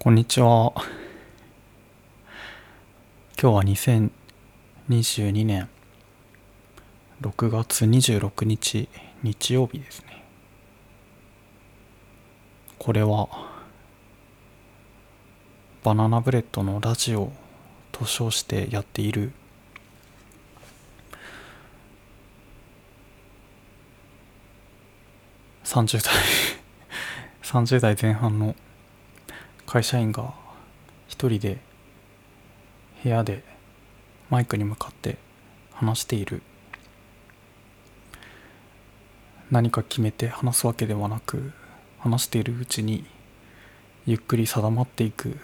こんにちは。今日は2022年6月26日日曜日ですね。これはバナナブレッドのラジオと称してやっている30代30代前半の会社員が一人で部屋でマイクに向かって話している。何か決めて話すわけではなく話しているうちにゆっくり定まっていく。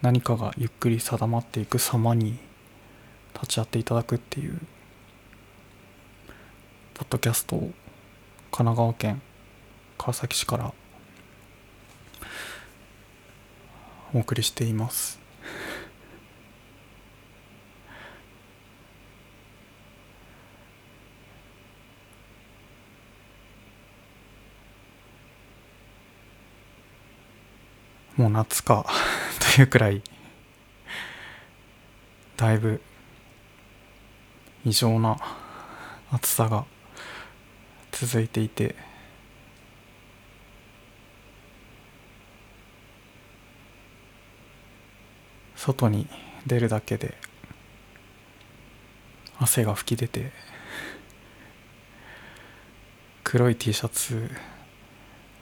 何かがゆっくり定まっていく様に立ち会っていただくっていう。ポッドキャストを神奈川県川崎市からお送りしています。もう夏か。というくらい。だいぶ異常な暑さが続いていて。外に出るだけで汗が噴き出て黒い T シャツ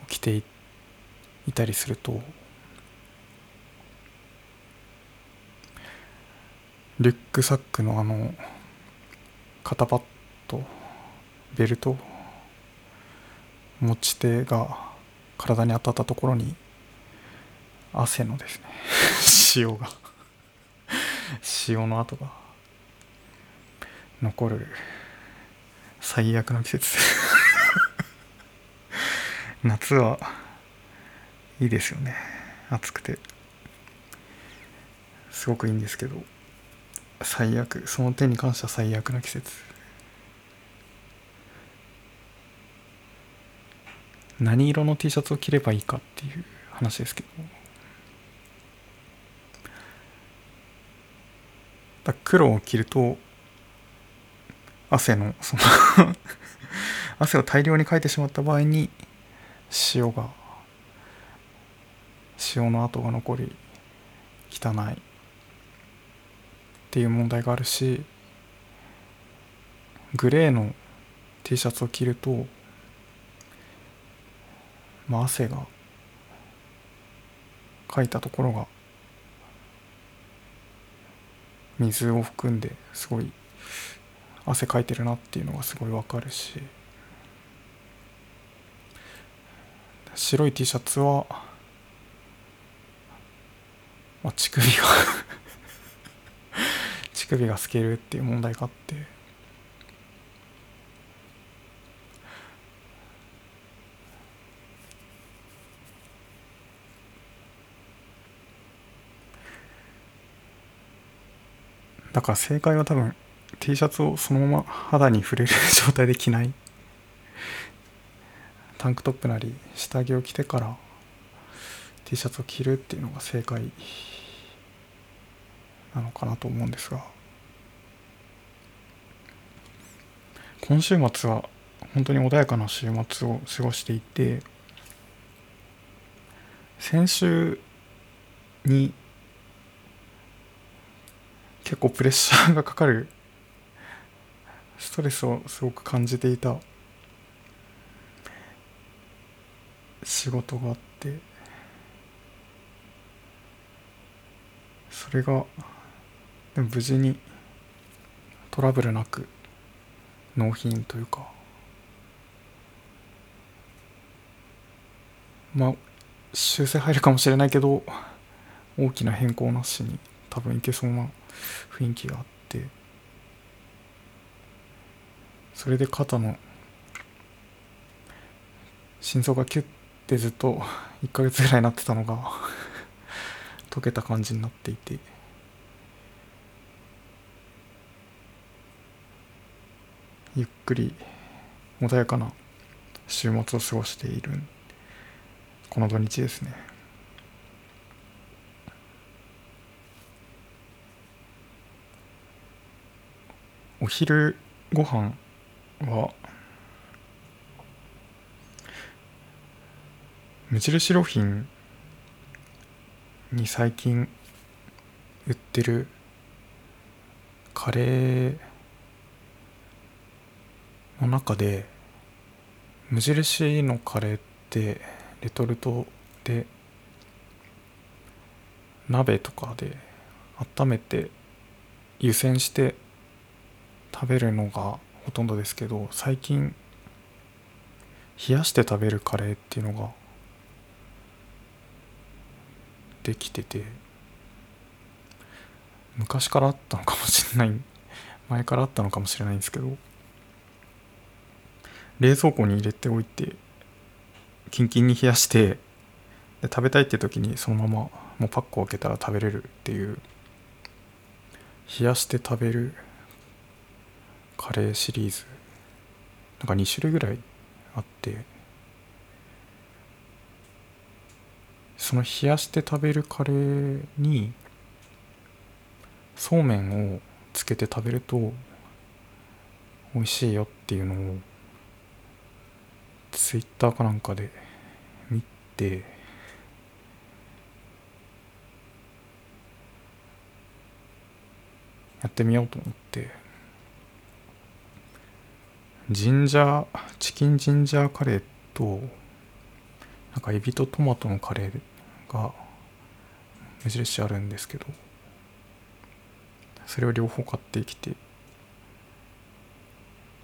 を着ていたりするとリュックサックのあの肩パッドベルト持ち手が体に当たったところに汗のですね 塩が塩の跡が残る。最悪の季節。夏はいいですよね。暑くて。すごくいいんですけど。最悪。その点に関しては最悪な季節。何色の T シャツを着ればいいかっていう話ですけど。だ黒を着ると汗のその 汗を大量にかいてしまった場合に塩が塩の跡が残り汚いっていう問題があるしグレーの T シャツを着ると、まあ、汗がかいたところが水を含んですごい汗かいてるなっていうのがすごいわかるし。白い T シャツは、まあ、乳首が 乳首が透けるっていう問題があって。だから正解は多分 T シャツをそのまま肌に触れる状態で着ない。タンクトップなり下着を着てから T シャツを着るっていうのが正解なのかなと思うんですが。今週末は本当に穏やかな週末を過ごしていて先週に結構プレッシャーがかかる。ストレスをすごく感じていた。仕事があって。それが無事にトラブルなく納品というか。まあ修正入るかもしれないけど大きな変更なしに。多分いけそうな雰囲気があって。それで肩の心臓がキュッてずっと 1ヶ月ぐらいなってたのが 溶けた感じになっていて。ゆっくり穏やかな週末を過ごしているこの土日ですね。お昼ご飯は無印良品に最近売ってるカレーの中で無印のカレーってレトルトで鍋とかで温めて湯煎して食べるのがほとんどですけど最近冷やして食べるカレーっていうのができてて昔からあったのかもしれない。前からあったのかもしれないんですけど冷蔵庫に入れておいてキンキンに冷やしてで食べたいって時にそのままもうパックを開けたら食べれるっていう冷やして食べるカレーシリーズ。なんか2種類ぐらいあって。その冷やして食べるカレーにそうめんをつけて食べると美味しいよっていうのをツイッターかなんかで見てやってみようと思って。ジンジャーチキンジンジャーカレーとなんかエビとトマトのカレーが無印あるんですけどそれを両方買ってきて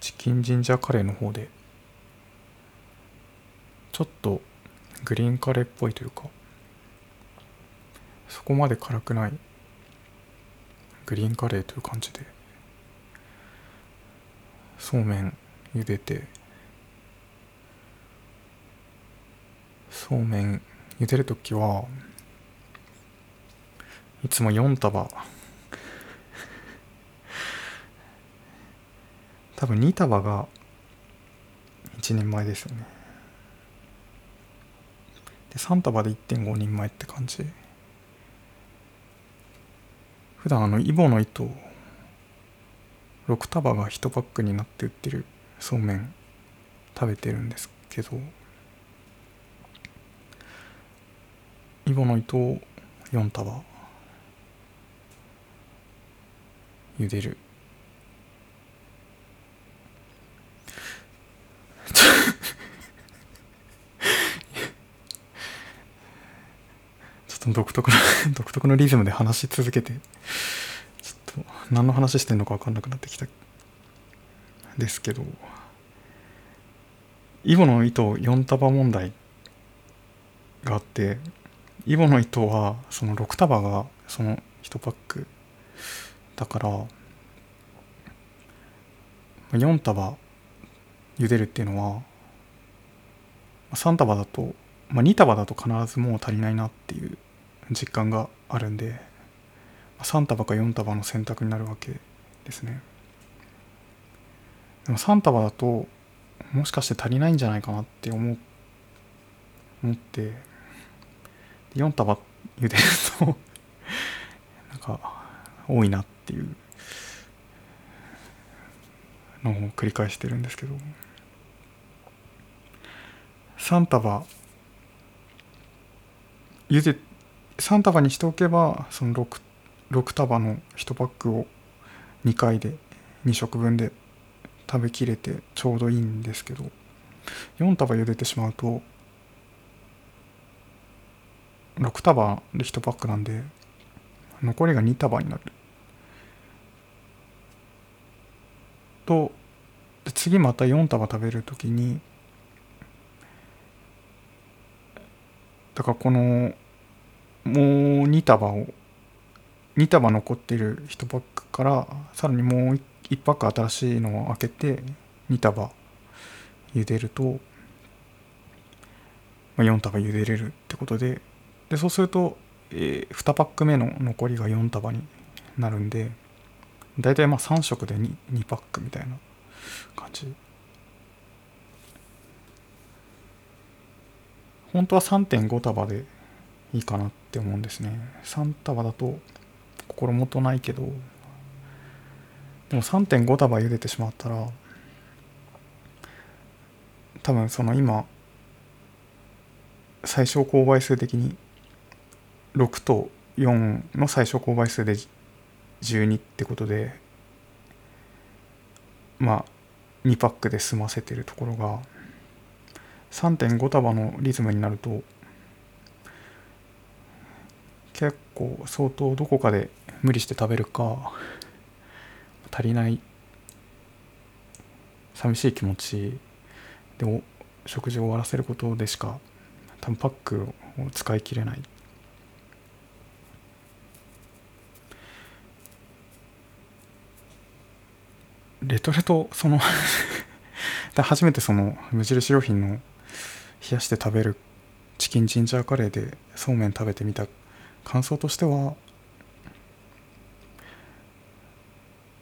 チキンジンジャーカレーの方でちょっとグリーンカレーっぽいというかそこまで辛くないグリーンカレーという感じでそうめん茹でて。そうめん。茹でる時はいつも4束。多分2束が1人前ですよね。で3束で1.5人前って感じ。普段あのイボの糸6束が1パックになって売ってるそうめん食べてるんですけどイボの糸を4束茹でる。ちょっと独特の 独特のリズムで話し続けてちょっと何の話してんのか分かんなくなってきた。ですけどイボの糸4束問題があってイボの糸はその6束がその1パック。だから4束茹でるっていうのは3束だと、まあ、2束だと必ずもう足りないなっていう実感があるんで3束か4束の選択になるわけですね。でも3束だともしかして足りないんじゃないかなって思思って。4束茹でると なんか多いなっていうのを繰り返してるんですけど。3束茹で3束にしておけばその 6, 6束の1パックを2回で2食分で食べきれてちょうどいいんですけど4束茹でてしまうと6束で1パックなんで残りが2束になる。と次また4束食べる時にだからこのもう2束を2束残ってる1パックからさらにもう1パック新しいのを開けて2束茹でると、まあ、4束茹でれるってことででそうすると、えー、2パック目の残りが4束になるんで大体まあ3食で 2, 2パックみたいな感じ。本当は3.5束でいいかなって思うんですね。3束だと心もとないけどでも3.5束茹でてしまったら多分その今最小公倍数的に6と4の最小公倍数で12ってことでまあ2パックで済ませてるところが3.5束のリズムになると結構相当どこかで無理して食べるか足りない寂しい気持ちで食事を終わらせることでしか多分パックを使い切れない。レトルトその 初めてその無印良品の冷やして食べるチキンジンジャーカレーでそうめん食べてみた感想としては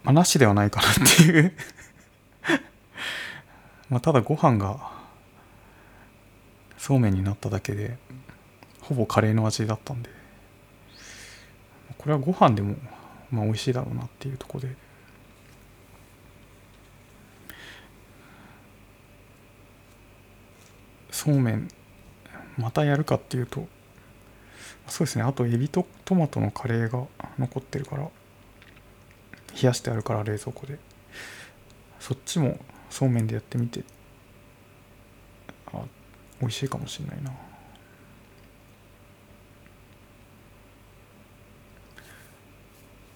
まあなしではないかなっていう。まあただご飯がそうめんになっただけでほぼカレーの味だったんで。これはご飯でもまあ美味しいだろうなっていうところで。そうめんまたやるかっていうとそうですね。あとエビとトマトのカレーが残ってるから。冷やしてあるから冷蔵庫で。そっちもそうめんでやってみて。あ美味しいかもしれないな。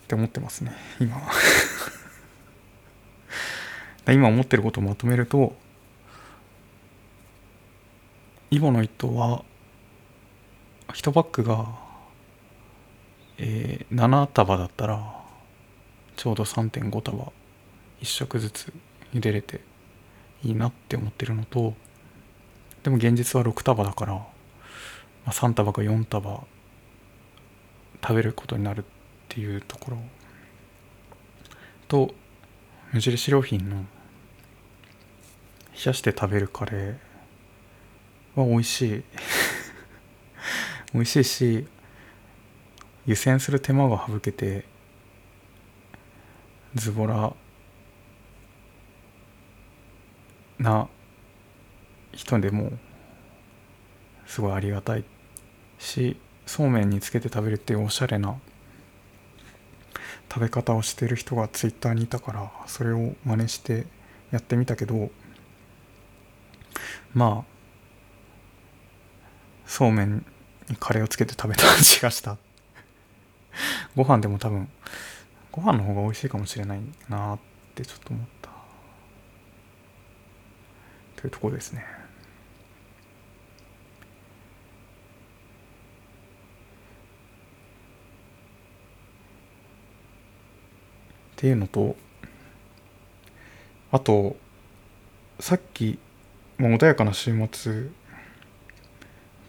って思ってますね今 今思ってることをまとめるとイボの一頭は1パックが、えー、7束だったらちょうど3.5束1食ずつ茹でれていいなって思ってるのとでも現実は6束だから、まあ、3束か4束食べることになるっていうところ。と無印良品の冷やして食べるカレーは美味しい。美味しいし湯煎する手間が省けてズボラな人でもすごいありがたいしそうめんにつけて食べるっていうおしゃれな食べ方をしてる人がツイッターにいたからそれを真似してやってみたけどまあそうめんにカレーをつけて食べた味がした。ご飯でも多分ご飯の方が美味しいかもしれないなってちょっと思った。というところですね。っていうのとあとさっきもう穏やかな週末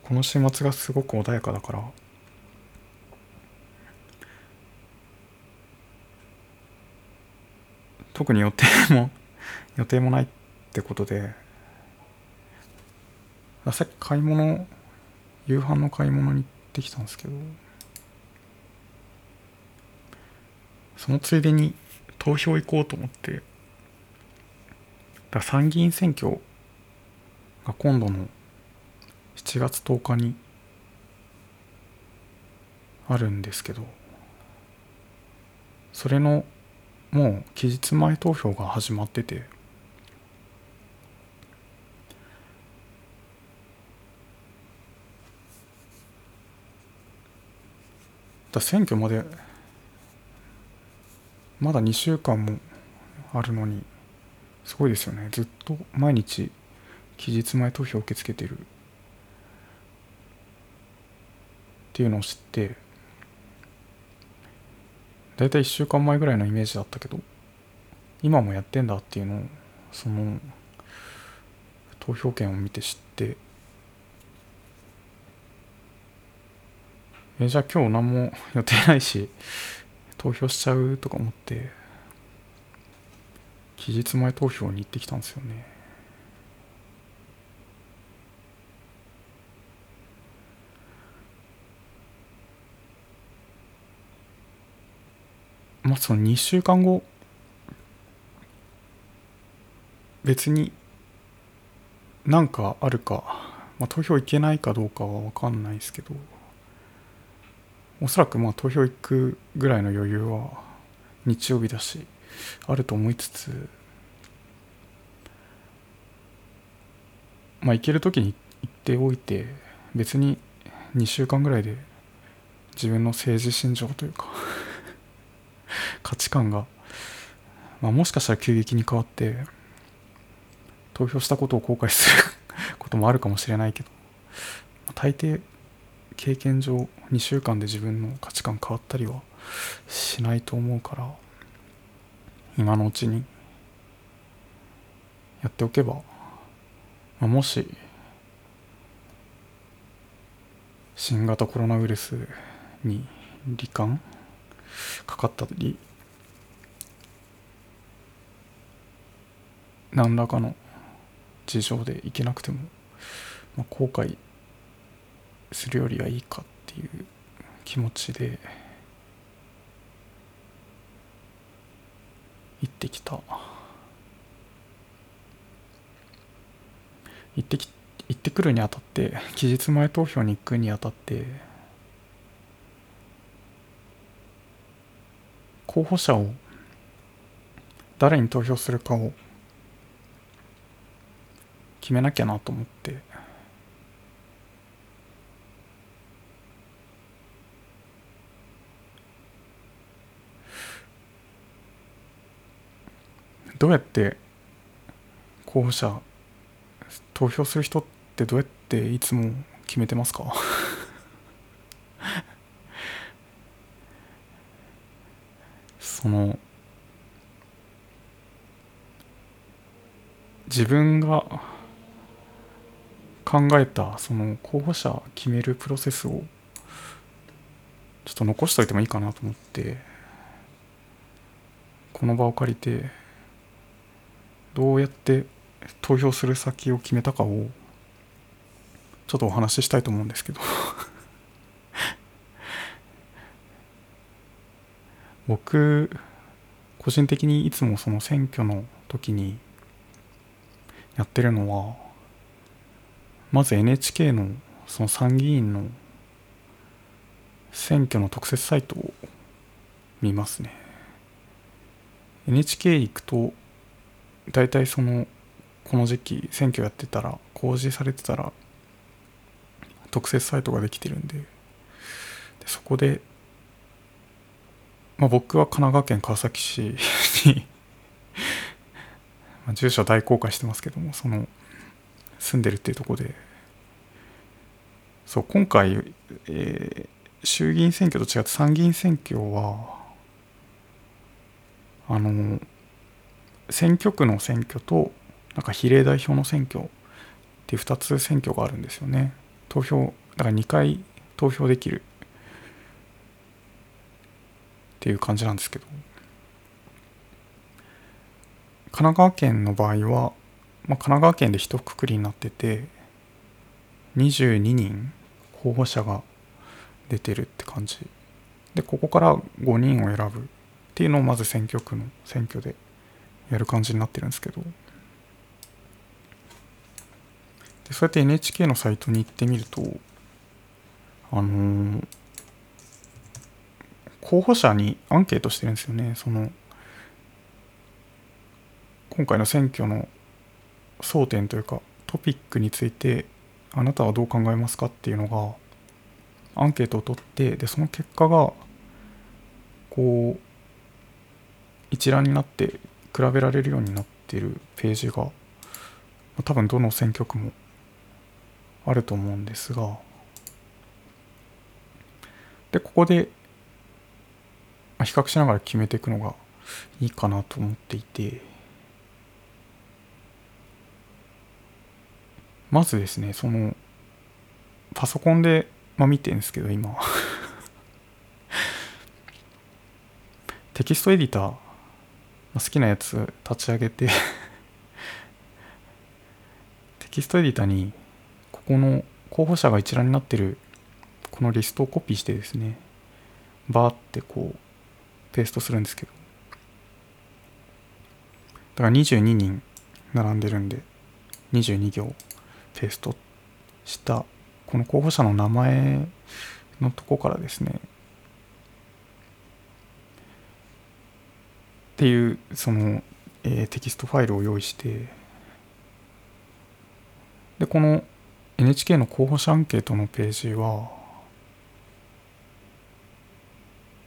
この週末がすごく穏やかだから特に予定も 予定もないってことで。さっき買い物夕飯の買い物に行ってきたんですけど。そのついでに投票行こうと思って。だ参議院選挙が今度の7月10日にあるんですけど。それのもう期日前投票が始まってて。だ選挙までまだ2週間もあるのにすごいですよね。ずっと毎日期日前投票を受け付けてるっていうのを知って。大体1週間前ぐらいのイメージだったけど今もやってんだっていうのをその投票権を見て知ってえじゃあ今日何も予定ないし投票しちゃうとか思って期日前投票に行ってきたんですよね。まあその2週間後別になんかあるか、まあ、投票行けないかどうかは分かんないですけどおそらくまあ投票行くぐらいの余裕は日曜日だしあると思いつつまあ行ける時に行っておいて別に2週間ぐらいで自分の政治信条というか価値観が、まあ、もしかしたら急激に変わって投票したことを後悔する こともあるかもしれないけど大抵経験上2週間で自分の価値観変わったりはしないと思うから今のうちにやっておけば、まあ、もし新型コロナウイルスに罹患かかったり何らかの事情で行けなくても、まあ、後悔するよりはいいかっていう気持ちで行ってきた。行ってき行ってくるにあたって期日前投票に行くにあたって候補者を誰に投票するかを決めなきゃなと思って。どうやって候補者投票する人ってどうやっていつも決めてますか？その自分が考えたその候補者決めるプロセスをちょっと残しといてもいいかなと思ってこの場を借りてどうやって投票する先を決めたかをちょっとお話ししたいと思うんですけど。僕個人的にいつもその選挙の時にやってるのはまず NHK のその参議院の選挙の特設サイトを見ますね。NHK 行くと大体そのこの時期選挙やってたら公示されてたら特設サイトができてるんででそこで、まあ、僕は神奈川県川崎市に 住所大公開してますけどもその住んでるっていうとこで。そう今回、えー、衆議院選挙と違って参議院選挙はあの選挙区の選挙となんか比例代表の選挙っていう2つ選挙があるんですよね。投票だから2回投票できる。っていう感じなんですけど。神奈川県の場合は、まあ、神奈川県で一括りになってて22人候補者が出てるって感じ。でここから5人を選ぶっていうのをまず選挙区の選挙でやる感じになってるんですけど。でそうやって NHK のサイトに行ってみるとあのー、候補者にアンケートしてるんですよね。その今回の選挙の争点というかトピックについてあなたはどう考えますかっていうのがアンケートを取ってでその結果がこう一覧になって比べられるようになっているページが多分どの選挙区もあると思うんですがでここで比較しながら決めていくのがいいかなと思っていてまずですねそのパソコンで、まあ、見てるんですけど今。テキストエディターまあ好きなやつ立ち上げて。テキストエディターにここの候補者が一覧になってるこのリストをコピーしてですねバーってこうペーストするんですけど。だから22人並んでるんで22行。ペーストしたこの候補者の名前のとこからですねっていうその、えー、テキストファイルを用意してでこの NHK の候補者アンケートのページは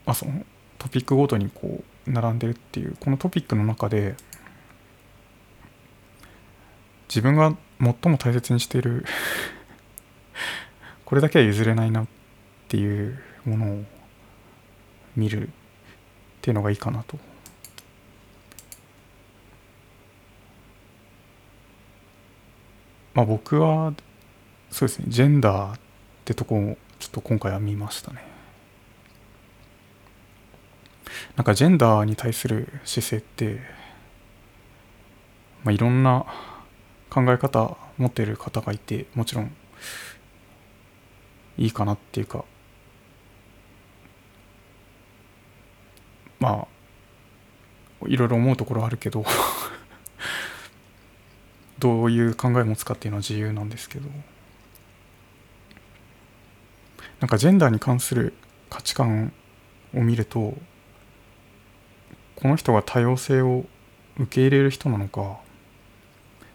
あそのトピックごとにこう並んでるっていうこのトピックの中で自分が最も大切にしている これだけは譲れないなっていうものを見るっていうのがいいかなと。まあ僕はそうですねジェンダーってとこをちょっと今回は見ましたね。なんかジェンダーに対する姿勢って、まあ、いろんな考え方持ってる方がいてもちろんいいかなっていうかまあいろいろ思うところあるけど どういう考え持つかっていうのは自由なんですけど。なんかジェンダーに関する価値観を見るとこの人が多様性を受け入れる人なのか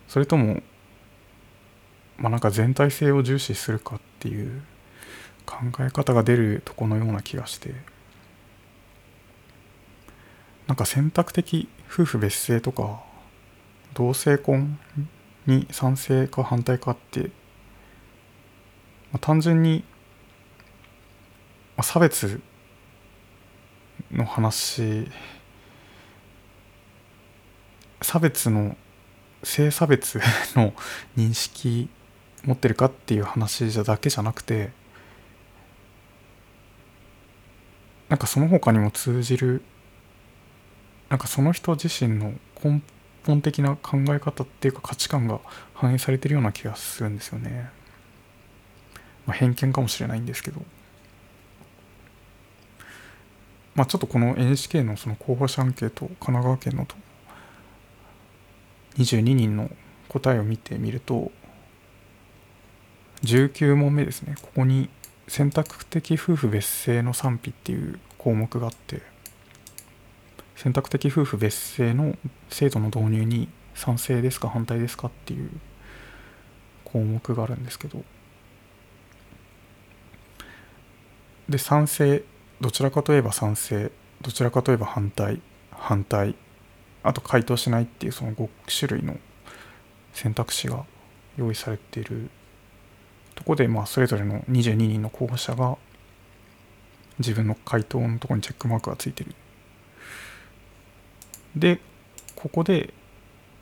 それともまあなんか全体性を重視するかっていう考え方が出るとこのような気がして。なんか選択的夫婦別姓とか同性婚に賛成か反対かって、まあ、単純に、まあ、差別の話差別の性差別の認識持ってるかっていう話じゃだけじゃなくてなんかその他にも通じるなんかその人自身の根本的な考え方っていうか価値観が反映されてるような気がするんですよね。まあ、偏見かもしれないんですけど。まあちょっとこの NHK のその候補者アンケート神奈川県のと22人の答えを見てみると19問目ですね。ここに選択的夫婦別姓の賛否っていう項目があって選択的夫婦別姓の制度の導入に賛成ですか反対ですかっていう項目があるんですけどで賛成どちらかといえば賛成どちらかといえば反対反対。あと回答しないっていうその5種類の選択肢が用意されているとこでまあそれぞれの22人の候補者が自分の回答のとこにチェックマークがついてる。でここで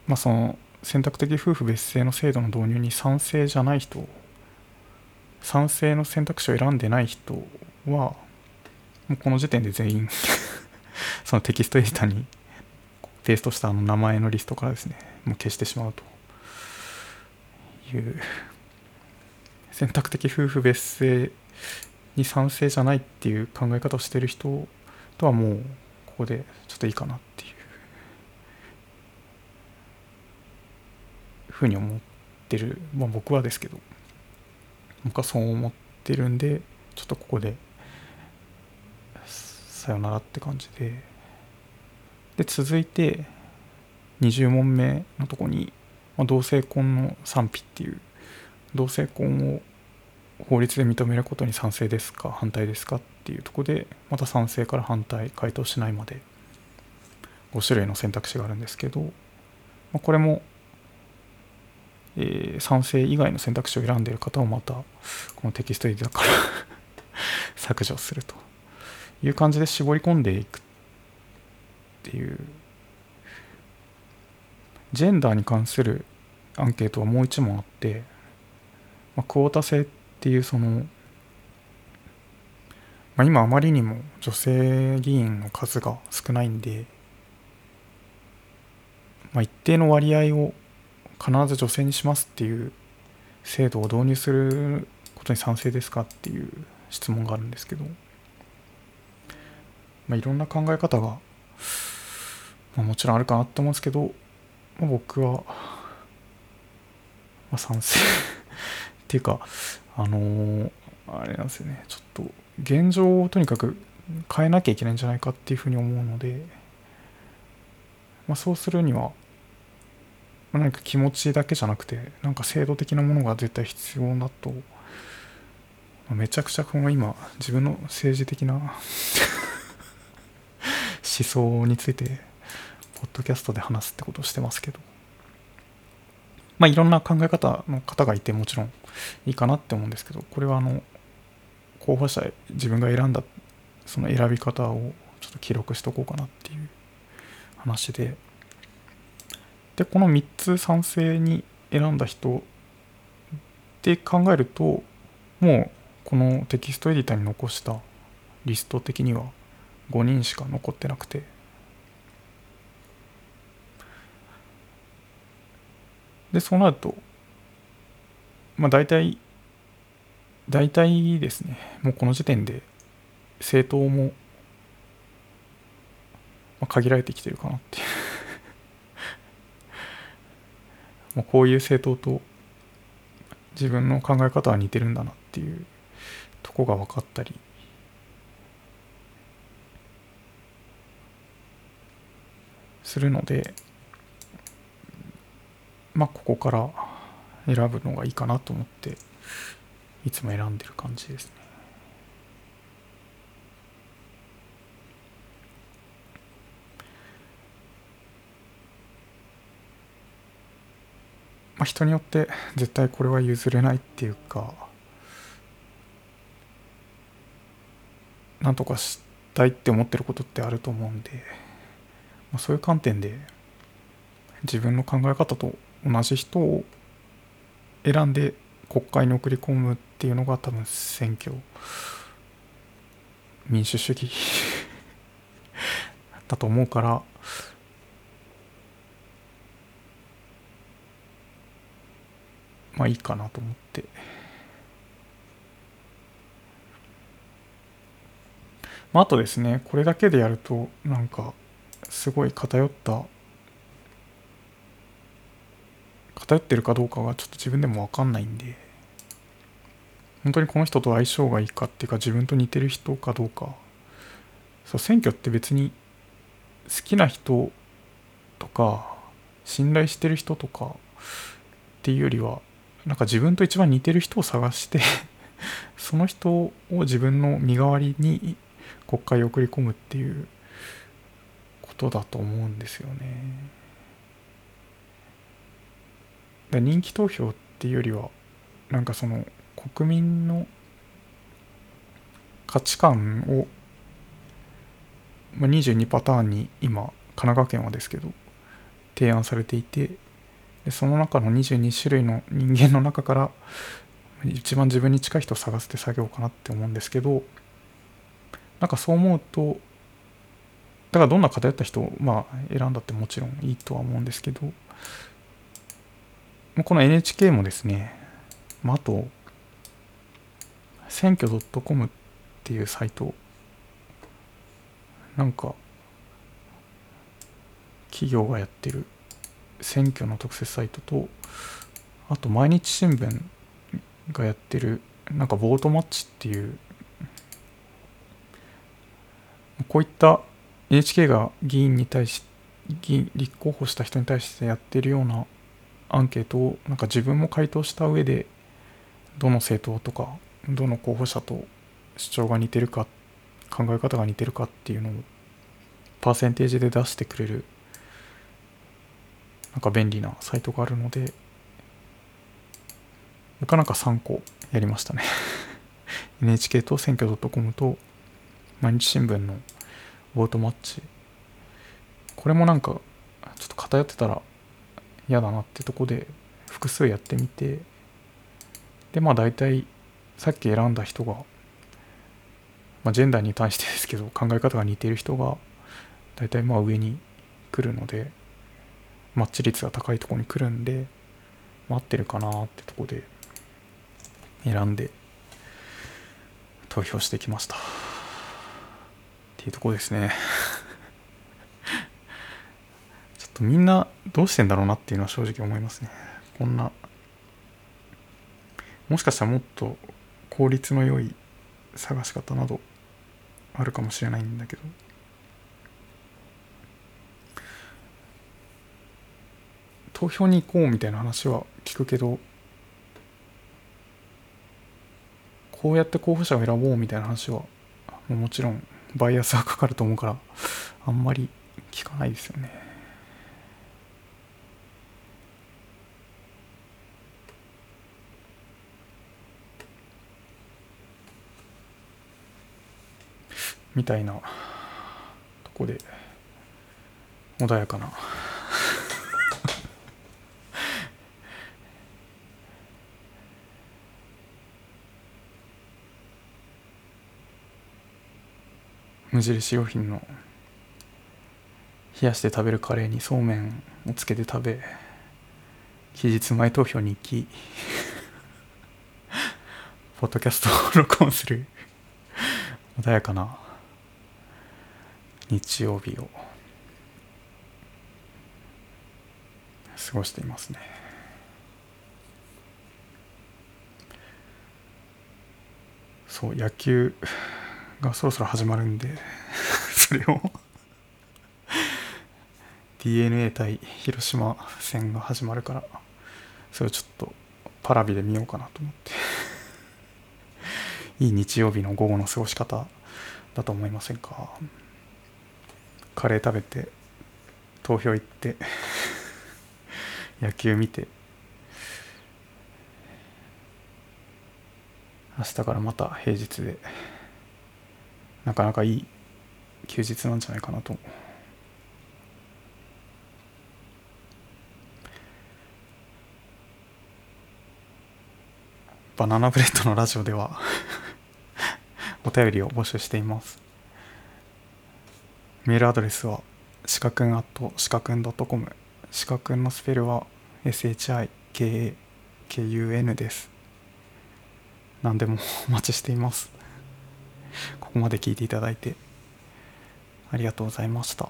まあその選択的夫婦別姓の制度の導入に賛成じゃない人賛成の選択肢を選んでない人はもうこの時点で全員 そのテキストエディターにペーストしたあの名前のリストからですねもう消してしまうという選択的夫婦別姓に賛成じゃないっていう考え方をしてる人とはもうここでちょっといいかなっていうふうに思ってる、まあ、僕はですけど僕はそう思ってるんでちょっとここでさよならって感じで。で続いて20問目のとこに、まあ、同性婚の賛否っていう同性婚を法律で認めることに賛成ですか反対ですかっていうとこでまた賛成から反対回答しないまで5種類の選択肢があるんですけど、まあ、これも、えー、賛成以外の選択肢を選んでいる方をまたこのテキストエディから 削除するという感じで絞り込んでいくっていう。ジェンダーに関するアンケートはもう一問あって、まあ、クオータ制っていうその、まあ、今あまりにも女性議員の数が少ないんで、まあ、一定の割合を必ず女性にしますっていう制度を導入することに賛成ですかっていう質問があるんですけど、まあ、いろんな考え方がまあ、もちろんあるかなと思うんですけど、まあ、僕はまあ、賛成。っていうかあのー、あれなんですよね。ちょっと現状をとにかく変えなきゃいけないんじゃないかっていうふうに思うので、まあ、そうするには何か気持ちだけじゃなくてなんか制度的なものが絶対必要だとめちゃくちゃこの今自分の政治的な 思想についてポッドキャストで話すってことをしてますけど。まあいろんな考え方の方がいてもちろんいいかなって思うんですけどこれはあの候補者自分が選んだその選び方をちょっと記録しとこうかなっていう話で。でこの3つ賛成に選んだ人で考えるともうこのテキストエディターに残したリスト的には5人しか残ってなくて。でそうなるとまあ大体大体ですねもうこの時点で政党も、まあ、限られてきてるかなっていう。もうこういう政党と自分の考え方は似てるんだなっていうとこが分かったり。するのでまあここから選ぶのがいいかなと思っていつも選んでる感じですね。まあ、人によって絶対これは譲れないっていうかなんとかしたいって思ってることってあると思うんで、まあ、そういう観点で自分の考え方と同じ人を選んで国会に送り込むっていうのが多分選挙民主主義 だと思うからまあいいかなと思って。まあ、あとですね、これだけでやると、なんか、すごい偏った、偏ってるかどうかがちょっと自分でもわかんないんで、本当にこの人と相性がいいかっていうか、自分と似てる人かどうか、そう、選挙って別に好きな人とか、信頼してる人とかっていうよりは、なんか自分と一番似てる人を探して その人を自分の身代わりに国会に送り込むっていうことだと思うんですよね。だ人気投票っていうよりはなんかその国民の価値観を、まあ、22パターンに今神奈川県はですけど提案されていてでその中の22種類の人間の中から一番自分に近い人を探すって作業かなって思うんですけどなんかそう思うとだからどんな偏った人をまあ選んだってもちろんいいとは思うんですけどこの NHK もですね、まあ、あと選挙 .com っていうサイトなんか企業がやってる選挙の特設サイトとあと毎日新聞がやってるなんかボートマッチっていうこういった NHK が議員に対し議員立候補した人に対してやってるようなアンケートをなんか自分も回答した上でどの政党とかどの候補者と主張が似てるか考え方が似てるかっていうのをパーセンテージで出してくれるなんか便利なサイトがあるので、なかなか3個やりましたね NHK と選挙 .com と毎日新聞のボートマッチ。これもなんかちょっと偏ってたら嫌だなってとこで複数やってみて、でまあ大体さっき選んだ人が、まあ、ジェンダーに対してですけど考え方が似ている人が大体まあ上に来るので、マッチ率が高いところに来るんで、合ってるかなってとこで選んで投票してきました。っていうとこですねとみんなどうしてんだろうなっていうのは正直思いますね。こんなもしかしたらもっと効率の良い探し方などあるかもしれないんだけど投票に行こうみたいな話は聞くけどこうやって候補者を選ぼうみたいな話はもちろんバイアスがかかると思うからあんまり聞かないですよね。みたいなとこで穏やかな。無印良品の冷やして食べるカレーにそうめんをつけて食べ期日前投票に行き ポッドキャストを録音する穏やかな。日曜日を過ごしていますね。そう野球がそろそろ始まるんで それを。DNA 対広島戦が始まるからそれをちょっとパラビで見ようかなと思って。いい日曜日の午後の過ごし方だと思いませんか？カレー食べて投票行って 野球見て明日からまた平日でなかなかいい休日なんじゃないかなと。バナナブレッドのラジオでは お便りを募集しています。メールアドレスはしかくん at しかくん .com しかくんのスペルは SHIKAKUN です。何でも お待ちしています。ここまで聞いていただいてありがとうございました。